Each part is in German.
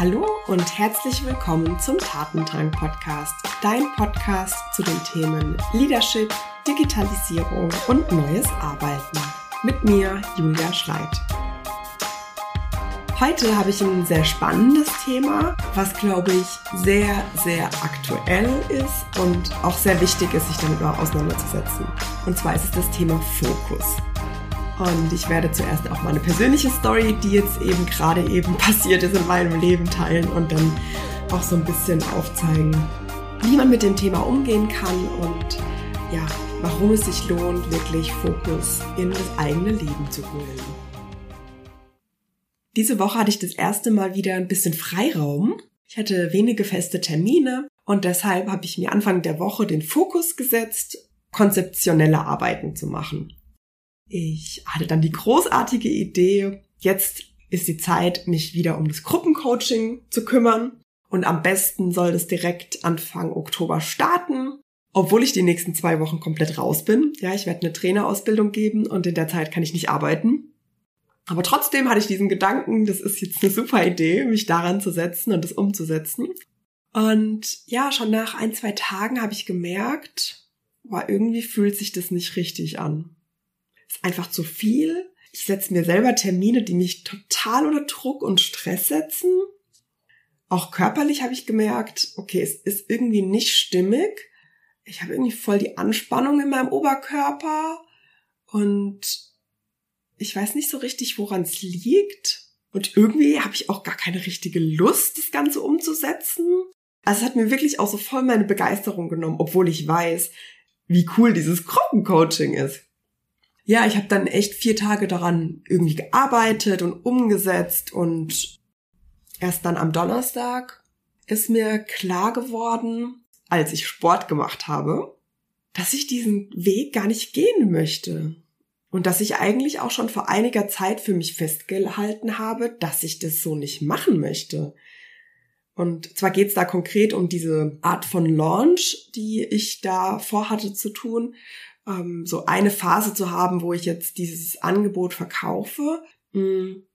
Hallo und herzlich willkommen zum Tatendrang Podcast, dein Podcast zu den Themen Leadership, Digitalisierung und neues Arbeiten. Mit mir, Julia Schleit. Heute habe ich ein sehr spannendes Thema, was glaube ich sehr, sehr aktuell ist und auch sehr wichtig ist, sich damit auseinanderzusetzen. Und zwar ist es das Thema Fokus. Und ich werde zuerst auch meine persönliche Story, die jetzt eben gerade eben passiert ist in meinem Leben teilen und dann auch so ein bisschen aufzeigen, wie man mit dem Thema umgehen kann und ja, warum es sich lohnt, wirklich Fokus in das eigene Leben zu holen. Diese Woche hatte ich das erste Mal wieder ein bisschen Freiraum. Ich hatte wenige feste Termine und deshalb habe ich mir Anfang der Woche den Fokus gesetzt, konzeptionelle Arbeiten zu machen. Ich hatte dann die großartige Idee, jetzt ist die Zeit, mich wieder um das Gruppencoaching zu kümmern. Und am besten soll das direkt Anfang Oktober starten, obwohl ich die nächsten zwei Wochen komplett raus bin. Ja, ich werde eine Trainerausbildung geben und in der Zeit kann ich nicht arbeiten. Aber trotzdem hatte ich diesen Gedanken, das ist jetzt eine super Idee, mich daran zu setzen und das umzusetzen. Und ja, schon nach ein, zwei Tagen habe ich gemerkt, boah, irgendwie fühlt sich das nicht richtig an ist einfach zu viel. Ich setze mir selber Termine, die mich total unter Druck und Stress setzen. Auch körperlich habe ich gemerkt, okay, es ist irgendwie nicht stimmig. Ich habe irgendwie voll die Anspannung in meinem Oberkörper und ich weiß nicht so richtig, woran es liegt. Und irgendwie habe ich auch gar keine richtige Lust, das Ganze umzusetzen. Also es hat mir wirklich auch so voll meine Begeisterung genommen, obwohl ich weiß, wie cool dieses Gruppencoaching ist ja, ich habe dann echt vier Tage daran irgendwie gearbeitet und umgesetzt und erst dann am Donnerstag ist mir klar geworden, als ich Sport gemacht habe, dass ich diesen Weg gar nicht gehen möchte. Und dass ich eigentlich auch schon vor einiger Zeit für mich festgehalten habe, dass ich das so nicht machen möchte. Und zwar geht es da konkret um diese Art von Launch, die ich da vorhatte zu tun ähm, so eine Phase zu haben, wo ich jetzt dieses Angebot verkaufe. Hm,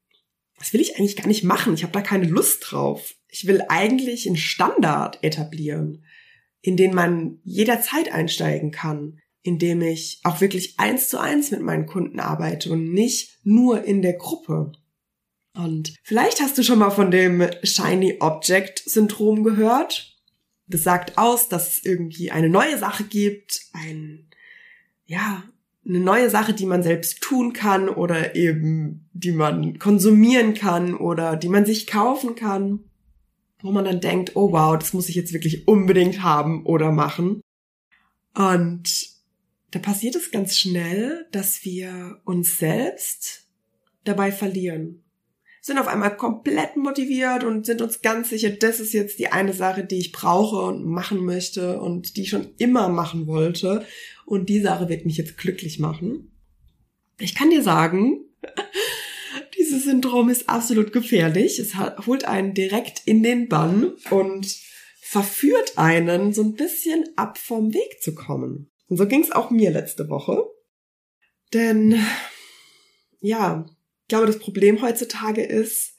das will ich eigentlich gar nicht machen. Ich habe da keine Lust drauf. Ich will eigentlich einen Standard etablieren, in den man jederzeit einsteigen kann, in dem ich auch wirklich eins zu eins mit meinen Kunden arbeite und nicht nur in der Gruppe. Und vielleicht hast du schon mal von dem Shiny Object Syndrom gehört. Das sagt aus, dass es irgendwie eine neue Sache gibt, ein ja, eine neue Sache, die man selbst tun kann oder eben die man konsumieren kann oder die man sich kaufen kann, wo man dann denkt, oh wow, das muss ich jetzt wirklich unbedingt haben oder machen. Und da passiert es ganz schnell, dass wir uns selbst dabei verlieren. Sind auf einmal komplett motiviert und sind uns ganz sicher, das ist jetzt die eine Sache, die ich brauche und machen möchte und die ich schon immer machen wollte und die Sache wird mich jetzt glücklich machen. Ich kann dir sagen, dieses Syndrom ist absolut gefährlich. Es holt einen direkt in den Bann und verführt einen so ein bisschen ab vom Weg zu kommen. Und so ging es auch mir letzte Woche. Denn ja, ich glaube, das Problem heutzutage ist,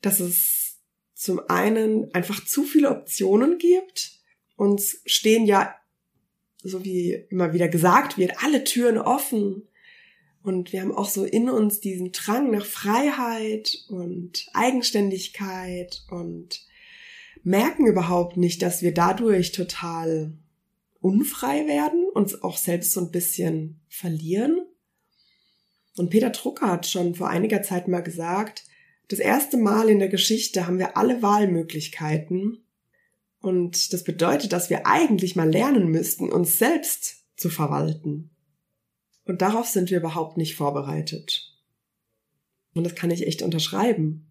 dass es zum einen einfach zu viele Optionen gibt. Uns stehen ja so wie immer wieder gesagt wird, alle Türen offen. Und wir haben auch so in uns diesen Drang nach Freiheit und Eigenständigkeit und merken überhaupt nicht, dass wir dadurch total unfrei werden, uns auch selbst so ein bisschen verlieren. Und Peter Drucker hat schon vor einiger Zeit mal gesagt, das erste Mal in der Geschichte haben wir alle Wahlmöglichkeiten und das bedeutet, dass wir eigentlich mal lernen müssten, uns selbst zu verwalten. Und darauf sind wir überhaupt nicht vorbereitet. Und das kann ich echt unterschreiben.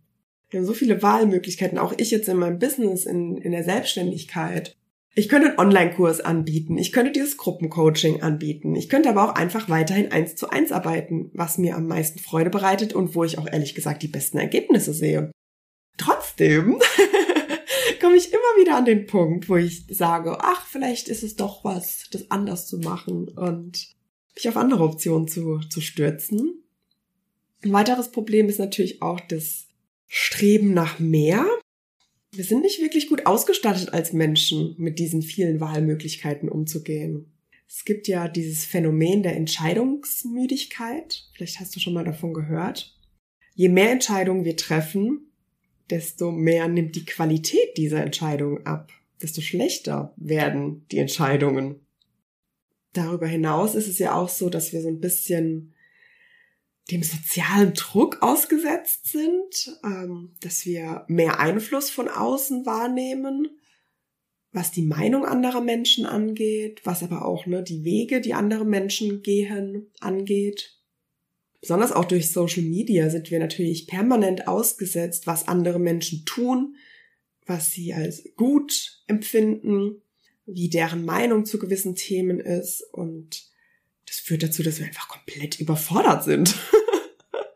Wir haben so viele Wahlmöglichkeiten, auch ich jetzt in meinem Business, in, in der Selbstständigkeit. Ich könnte einen Online-Kurs anbieten, ich könnte dieses Gruppencoaching anbieten, ich könnte aber auch einfach weiterhin eins zu eins arbeiten, was mir am meisten Freude bereitet und wo ich auch ehrlich gesagt die besten Ergebnisse sehe. Trotzdem komme ich immer wieder an den Punkt, wo ich sage, ach, vielleicht ist es doch was, das anders zu machen und mich auf andere Optionen zu, zu stürzen. Ein weiteres Problem ist natürlich auch das Streben nach mehr. wir sind nicht wirklich gut ausgestattet als Menschen, mit diesen vielen Wahlmöglichkeiten umzugehen. Es gibt ja dieses Phänomen der Entscheidungsmüdigkeit. Vielleicht hast du schon mal davon gehört. Je mehr Entscheidungen wir treffen, desto mehr nimmt die Qualität dieser Entscheidungen ab. Desto schlechter werden die Entscheidungen. Darüber hinaus ist es ja auch so, dass wir so ein bisschen dem sozialen Druck ausgesetzt sind, ähm, dass wir mehr Einfluss von außen wahrnehmen, was die Meinung anderer Menschen angeht, was aber auch ne, die Wege, die andere Menschen gehen, angeht. Besonders auch durch Social Media sind wir natürlich permanent ausgesetzt, was andere Menschen tun, was sie als gut empfinden, wie deren Meinung zu gewissen Themen ist und das führt dazu, dass wir einfach komplett überfordert sind.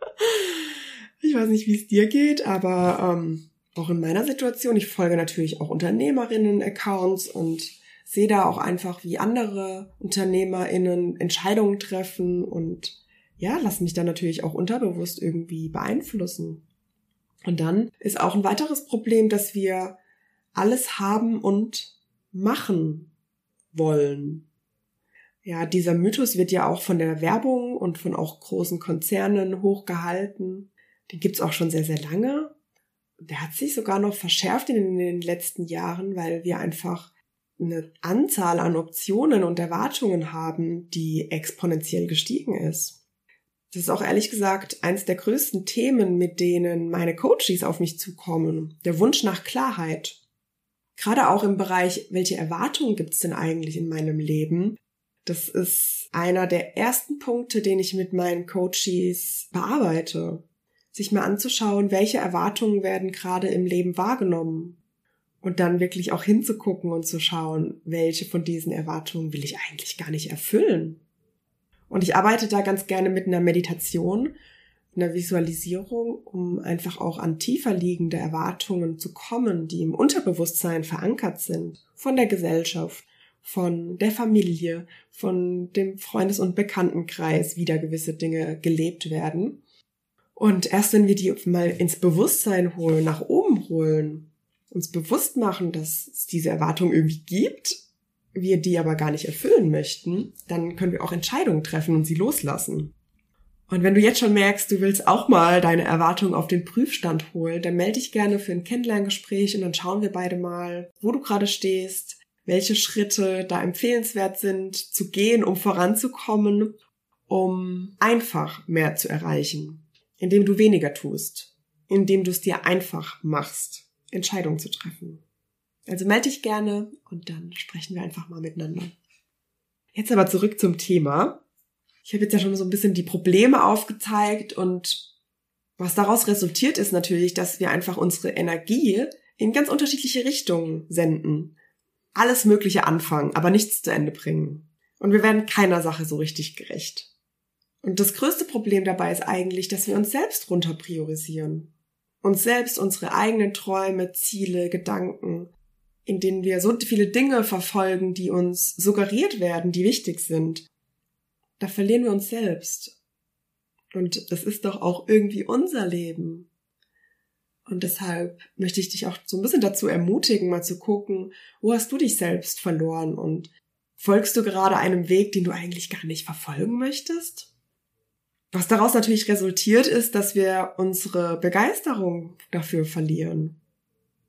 ich weiß nicht, wie es dir geht, aber ähm, auch in meiner Situation, ich folge natürlich auch Unternehmerinnen-Accounts und sehe da auch einfach, wie andere UnternehmerInnen Entscheidungen treffen und ja, lasse mich dann natürlich auch unterbewusst irgendwie beeinflussen. Und dann ist auch ein weiteres Problem, dass wir alles haben und machen wollen. Ja, dieser Mythos wird ja auch von der Werbung und von auch großen Konzernen hochgehalten. Den gibt's auch schon sehr, sehr lange. Der hat sich sogar noch verschärft in den letzten Jahren, weil wir einfach eine Anzahl an Optionen und Erwartungen haben, die exponentiell gestiegen ist. Das ist auch ehrlich gesagt eins der größten Themen, mit denen meine Coaches auf mich zukommen. Der Wunsch nach Klarheit. Gerade auch im Bereich, welche Erwartungen gibt's denn eigentlich in meinem Leben? Das ist einer der ersten Punkte, den ich mit meinen Coaches bearbeite. Sich mal anzuschauen, welche Erwartungen werden gerade im Leben wahrgenommen. Und dann wirklich auch hinzugucken und zu schauen, welche von diesen Erwartungen will ich eigentlich gar nicht erfüllen. Und ich arbeite da ganz gerne mit einer Meditation, einer Visualisierung, um einfach auch an tiefer liegende Erwartungen zu kommen, die im Unterbewusstsein verankert sind, von der Gesellschaft, von der Familie, von dem Freundes- und Bekanntenkreis wieder gewisse Dinge gelebt werden. Und erst wenn wir die mal ins Bewusstsein holen, nach oben holen, uns bewusst machen, dass es diese Erwartung irgendwie gibt, wir die aber gar nicht erfüllen möchten, dann können wir auch Entscheidungen treffen und sie loslassen. Und wenn du jetzt schon merkst, du willst auch mal deine Erwartungen auf den Prüfstand holen, dann melde dich gerne für ein Kennenlerngespräch und dann schauen wir beide mal, wo du gerade stehst, welche Schritte da empfehlenswert sind zu gehen, um voranzukommen, um einfach mehr zu erreichen, indem du weniger tust, indem du es dir einfach machst, Entscheidungen zu treffen. Also melde dich gerne und dann sprechen wir einfach mal miteinander. Jetzt aber zurück zum Thema. Ich habe jetzt ja schon so ein bisschen die Probleme aufgezeigt und was daraus resultiert ist natürlich, dass wir einfach unsere Energie in ganz unterschiedliche Richtungen senden alles Mögliche anfangen, aber nichts zu Ende bringen. Und wir werden keiner Sache so richtig gerecht. Und das größte Problem dabei ist eigentlich, dass wir uns selbst runter priorisieren. Uns selbst unsere eigenen Träume, Ziele, Gedanken, in denen wir so viele Dinge verfolgen, die uns suggeriert werden, die wichtig sind. Da verlieren wir uns selbst. Und das ist doch auch irgendwie unser Leben. Und deshalb möchte ich dich auch so ein bisschen dazu ermutigen, mal zu gucken, wo hast du dich selbst verloren und folgst du gerade einem Weg, den du eigentlich gar nicht verfolgen möchtest? Was daraus natürlich resultiert, ist, dass wir unsere Begeisterung dafür verlieren.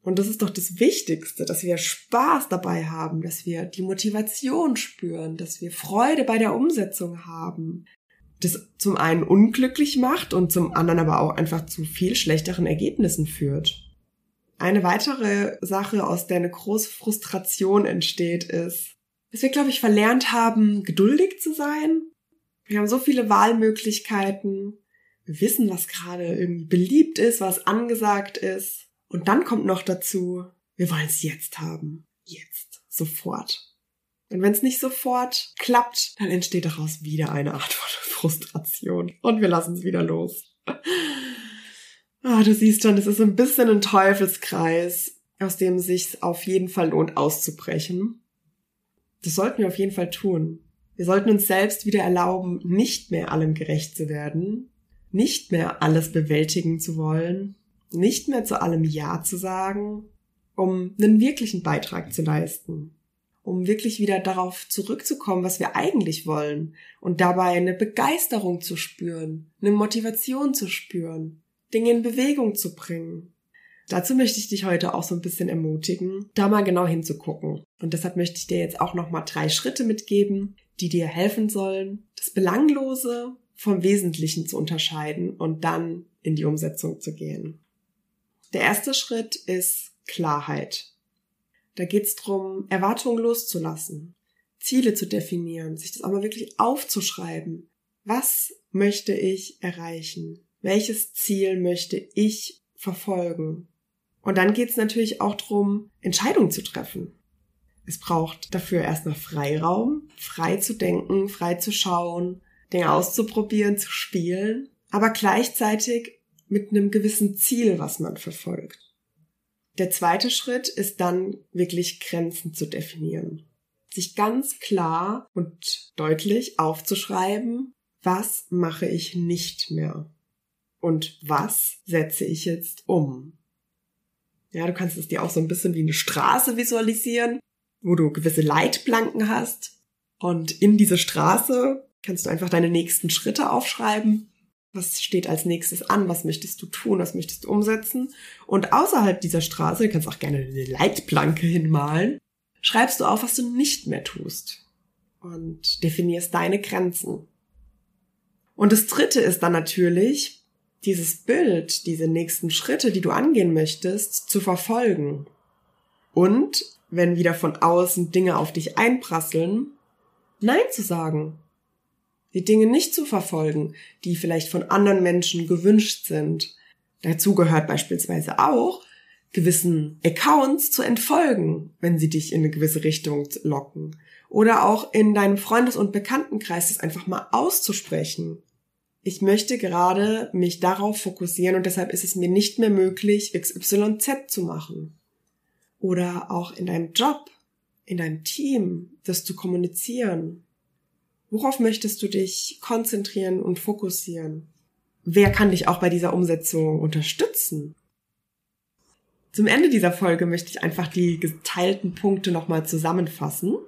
Und das ist doch das Wichtigste, dass wir Spaß dabei haben, dass wir die Motivation spüren, dass wir Freude bei der Umsetzung haben, das zum einen unglücklich macht und zum anderen aber auch einfach zu viel schlechteren Ergebnissen führt. Eine weitere Sache, aus der eine große Frustration entsteht, ist, dass wir, glaube ich, verlernt haben, geduldig zu sein. Wir haben so viele Wahlmöglichkeiten. Wir wissen, was gerade irgendwie beliebt ist, was angesagt ist. Und dann kommt noch dazu, wir wollen es jetzt haben. Jetzt. Sofort. Und wenn es nicht sofort klappt, dann entsteht daraus wieder eine Art von Frustration. Und wir lassen es wieder los. Ah, du siehst schon, es ist ein bisschen ein Teufelskreis, aus dem sich auf jeden Fall lohnt auszubrechen. Das sollten wir auf jeden Fall tun. Wir sollten uns selbst wieder erlauben, nicht mehr allem gerecht zu werden, nicht mehr alles bewältigen zu wollen, nicht mehr zu allem Ja zu sagen, um einen wirklichen Beitrag zu leisten, um wirklich wieder darauf zurückzukommen, was wir eigentlich wollen und dabei eine Begeisterung zu spüren, eine Motivation zu spüren, Dinge in Bewegung zu bringen. Dazu möchte ich dich heute auch so ein bisschen ermutigen, da mal genau hinzugucken. Und deshalb möchte ich dir jetzt auch noch mal drei Schritte mitgeben, die dir helfen sollen, das Belanglose vom Wesentlichen zu unterscheiden und dann in die Umsetzung zu gehen. Der erste Schritt ist Klarheit. Da geht es darum, Erwartungen loszulassen, Ziele zu definieren, sich das auch mal wirklich aufzuschreiben. Was möchte ich erreichen? Welches Ziel möchte ich verfolgen? Und dann geht es natürlich auch darum, Entscheidungen zu treffen. Es braucht dafür erstmal Freiraum, frei zu denken, frei zu schauen, Dinge auszuprobieren, zu spielen, aber gleichzeitig mit einem gewissen Ziel, was man verfolgt. Der zweite Schritt ist dann wirklich Grenzen zu definieren. Sich ganz klar und deutlich aufzuschreiben, was mache ich nicht mehr und was setze ich jetzt um. Ja, du kannst es dir auch so ein bisschen wie eine Straße visualisieren, wo du gewisse Leitplanken hast und in diese Straße kannst du einfach deine nächsten Schritte aufschreiben was steht als nächstes an? Was möchtest du tun? Was möchtest du umsetzen? Und außerhalb dieser Straße, du kannst auch gerne eine Leitplanke hinmalen, schreibst du auf, was du nicht mehr tust. Und definierst deine Grenzen. Und das dritte ist dann natürlich, dieses Bild, diese nächsten Schritte, die du angehen möchtest, zu verfolgen. Und wenn wieder von außen Dinge auf dich einprasseln, Nein zu sagen die Dinge nicht zu verfolgen, die vielleicht von anderen Menschen gewünscht sind. Dazu gehört beispielsweise auch, gewissen Accounts zu entfolgen, wenn sie dich in eine gewisse Richtung locken. Oder auch in deinem Freundes- und Bekanntenkreis das einfach mal auszusprechen. Ich möchte gerade mich darauf fokussieren und deshalb ist es mir nicht mehr möglich, XYZ zu machen. Oder auch in deinem Job, in deinem Team, das zu kommunizieren. Worauf möchtest du dich konzentrieren und fokussieren? Wer kann dich auch bei dieser Umsetzung unterstützen? Zum Ende dieser Folge möchte ich einfach die geteilten Punkte nochmal zusammenfassen.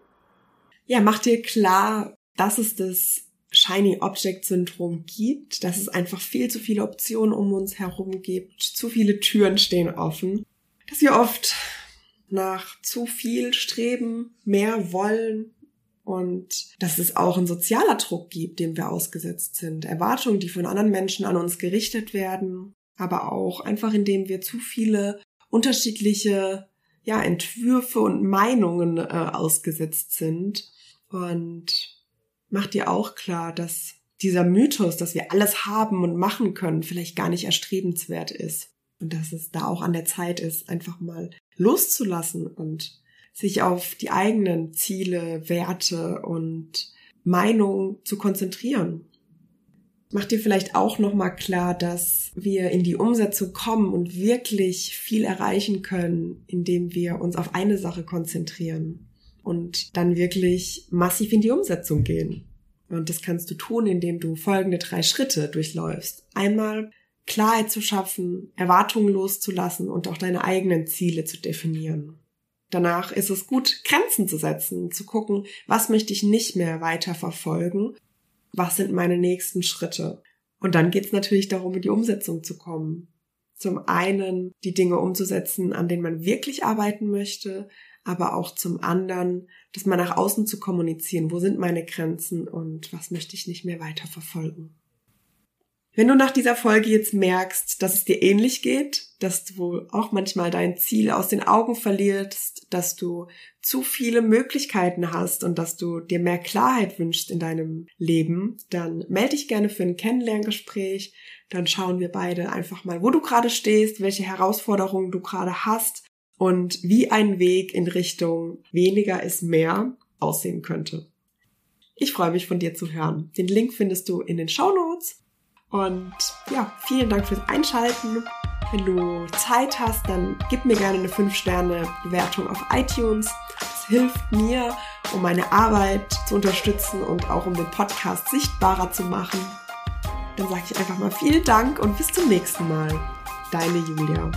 Ja, mach dir klar, dass es das Shiny Object Syndrom gibt, dass es einfach viel zu viele Optionen um uns herum gibt, zu viele Türen stehen offen, dass wir oft nach zu viel streben, mehr wollen, und dass es auch einen sozialer Druck gibt, dem wir ausgesetzt sind. Erwartungen, die von anderen Menschen an uns gerichtet werden, aber auch einfach indem wir zu viele unterschiedliche ja, Entwürfe und Meinungen äh, ausgesetzt sind. Und macht dir auch klar, dass dieser Mythos, dass wir alles haben und machen können, vielleicht gar nicht erstrebenswert ist. Und dass es da auch an der Zeit ist, einfach mal loszulassen und sich auf die eigenen Ziele, Werte und Meinungen zu konzentrieren. Macht dir vielleicht auch nochmal klar, dass wir in die Umsetzung kommen und wirklich viel erreichen können, indem wir uns auf eine Sache konzentrieren und dann wirklich massiv in die Umsetzung gehen. Und das kannst du tun, indem du folgende drei Schritte durchläufst. Einmal Klarheit zu schaffen, Erwartungen loszulassen und auch deine eigenen Ziele zu definieren. Danach ist es gut, Grenzen zu setzen, zu gucken, was möchte ich nicht mehr weiter verfolgen, was sind meine nächsten Schritte. Und dann geht es natürlich darum, in die Umsetzung zu kommen. Zum einen die Dinge umzusetzen, an denen man wirklich arbeiten möchte, aber auch zum anderen, das mal nach außen zu kommunizieren, wo sind meine Grenzen und was möchte ich nicht mehr weiter verfolgen. Wenn du nach dieser Folge jetzt merkst, dass es dir ähnlich geht, dass du auch manchmal dein Ziel aus den Augen verlierst, dass du zu viele Möglichkeiten hast und dass du dir mehr Klarheit wünschst in deinem Leben, dann melde dich gerne für ein Kennenlerngespräch. Dann schauen wir beide einfach mal, wo du gerade stehst, welche Herausforderungen du gerade hast und wie ein Weg in Richtung weniger ist mehr aussehen könnte. Ich freue mich von dir zu hören. Den Link findest du in den Show Notes und ja, vielen Dank fürs Einschalten. Wenn du Zeit hast, dann gib mir gerne eine 5-Sterne-Bewertung auf iTunes. Das hilft mir, um meine Arbeit zu unterstützen und auch um den Podcast sichtbarer zu machen. Dann sage ich einfach mal vielen Dank und bis zum nächsten Mal. Deine Julia.